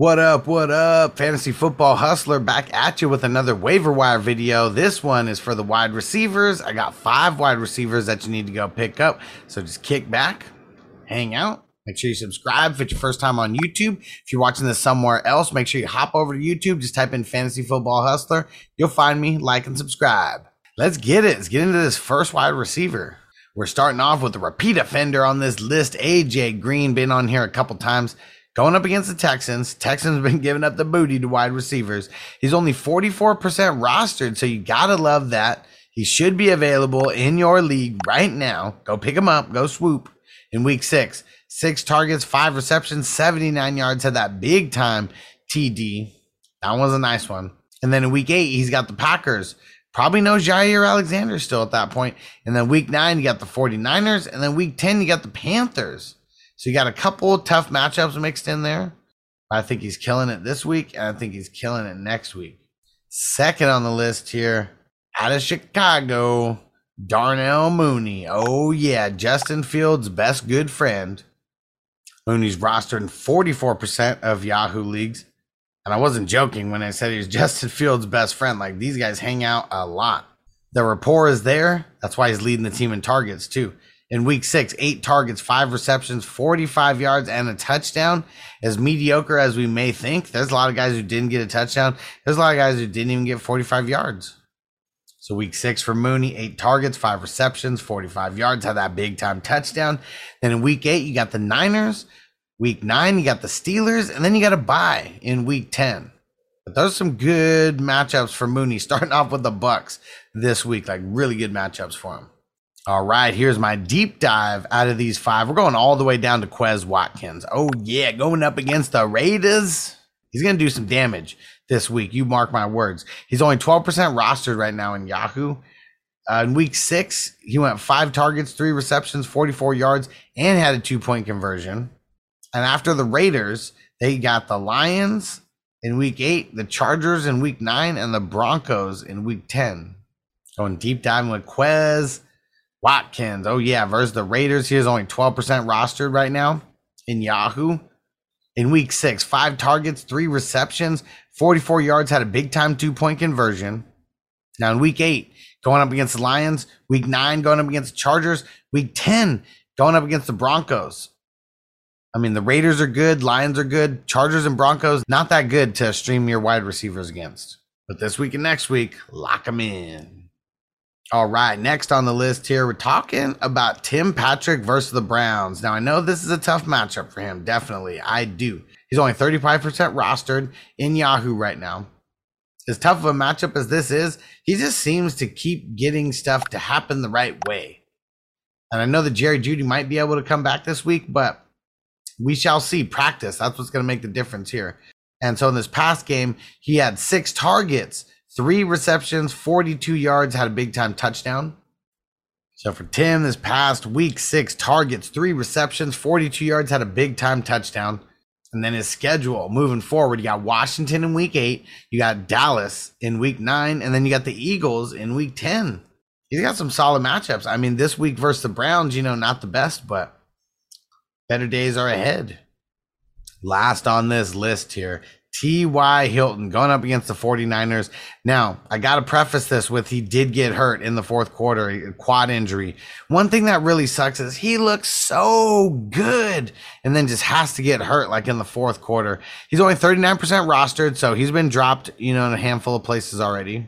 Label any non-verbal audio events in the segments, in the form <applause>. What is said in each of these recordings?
What up, what up? Fantasy Football Hustler back at you with another waiver wire video. This one is for the wide receivers. I got five wide receivers that you need to go pick up. So just kick back, hang out. Make sure you subscribe if it's your first time on YouTube. If you're watching this somewhere else, make sure you hop over to YouTube. Just type in Fantasy Football Hustler. You'll find me, like, and subscribe. Let's get it. Let's get into this first wide receiver. We're starting off with a repeat offender on this list. AJ Green been on here a couple times. Going up against the Texans, Texans have been giving up the booty to wide receivers. He's only 44% rostered, so you gotta love that. He should be available in your league right now. Go pick him up, go swoop in week six. Six targets, five receptions, 79 yards, had that big time TD. That was a nice one. And then in week eight, he's got the Packers. Probably knows Jaire Alexander still at that point. And then week nine, you got the 49ers. And then week 10, you got the Panthers. So you got a couple tough matchups mixed in there. I think he's killing it this week, and I think he's killing it next week. Second on the list here, out of Chicago, Darnell Mooney. Oh, yeah, Justin Fields' best good friend. Mooney's rostered in 44% of Yahoo leagues. And I wasn't joking when I said he was <laughs> Justin Fields' best friend. Like, these guys hang out a lot. The rapport is there. That's why he's leading the team in targets, too in week six, eight targets, five receptions, 45 yards, and a touchdown. As mediocre as we may think, there's a lot of guys who didn't get a touchdown. There's a lot of guys who didn't even get 45 yards. So week six for Mooney, eight targets, five receptions, 45 yards, had that big time touchdown. Then in week eight, you got the Niners. Week nine, you got the Steelers, and then you got a bye in week 10. But those are some good matchups for Mooney, <laughs> starting off with the Bucs this week, like really good matchups for him. All right, here's my deep dive out of these five. We're going all the way down to Quez Watkins. Oh, yeah, going up against the Raiders. He's going to do some damage this week. You mark my words. He's only 12% rostered right now in Yahoo. Uh, in week six, he went five targets, three receptions, 44 yards, and had a two point conversion. And after the Raiders, they got the Lions in week eight, the Chargers in week nine, and the Broncos in week 10. Going deep diving with Quez Watkins. Oh, yeah, versus the Raiders. He is only 12% rostered right now in Yahoo. In week six, five targets, three receptions, 44 yards, had a big time two point conversion. Now in week eight, going up against the Lions. Week nine, going up against the Chargers. Week 10, going up against the Broncos. I mean, the Raiders are good, Lions are good, Chargers and Broncos, not that good to stream your wide receivers against. But this week and next week, lock them in. All right, next on the list here, we're talking about Tim Patrick versus the Browns. Now, I know this is a tough matchup for him. Definitely, I do. He's only 35% rostered in Yahoo right now. As tough of a matchup as this is, he just seems to keep getting stuff to happen the right way. And I know that Jerry Jeudy might be able to come back this week, but we shall see. Practice, that's what's going to make the difference here. And so in this past game, he had six targets three receptions, 42 yards, had a big time touchdown. So for Tim, this past week, six targets, three receptions, 42 yards, had a big time touchdown. And then his schedule moving forward, you got Washington in week eight, you got Dallas in week nine, and then you got the Eagles in week 10. He's got some solid matchups. I mean, this week versus the Browns, you know, not the best, but better days are ahead. Last on this list here, T.Y. Hilton going up against the 49ers. Now, I got to preface this with he did get hurt in the fourth quarter, quad injury. One thing that really sucks is he looks so good and then just has to get hurt like in the fourth quarter. He's only 39% rostered, so he's been dropped, you know, in a handful of places already.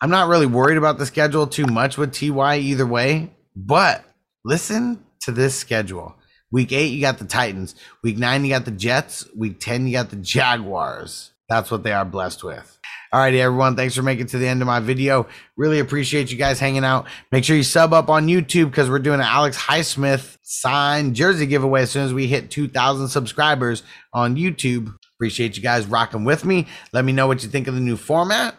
I'm not really worried about the schedule too much with TY either way, but listen to this schedule. Week eight, you got the Titans. Week nine, you got the Jets. Week 10, you got the Jaguars. That's what they are blessed with. All righty, everyone. Thanks for making it to the end of my video. Really appreciate you guys hanging out. Make sure you sub up on YouTube because we're doing an Alex Highsmith signed jersey giveaway as soon as we hit 2,000 subscribers on YouTube. Appreciate you guys rocking with me. Let me know what you think of the new format.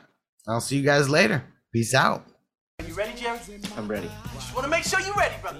I'll see you guys later. Peace out. Are you ready, Jerry? I'm ready. Just want to make sure you're ready, brother.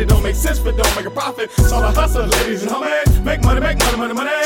It don't make sense, but don't make a profit. So I hustle, ladies and homies. Make money, make money, money, money.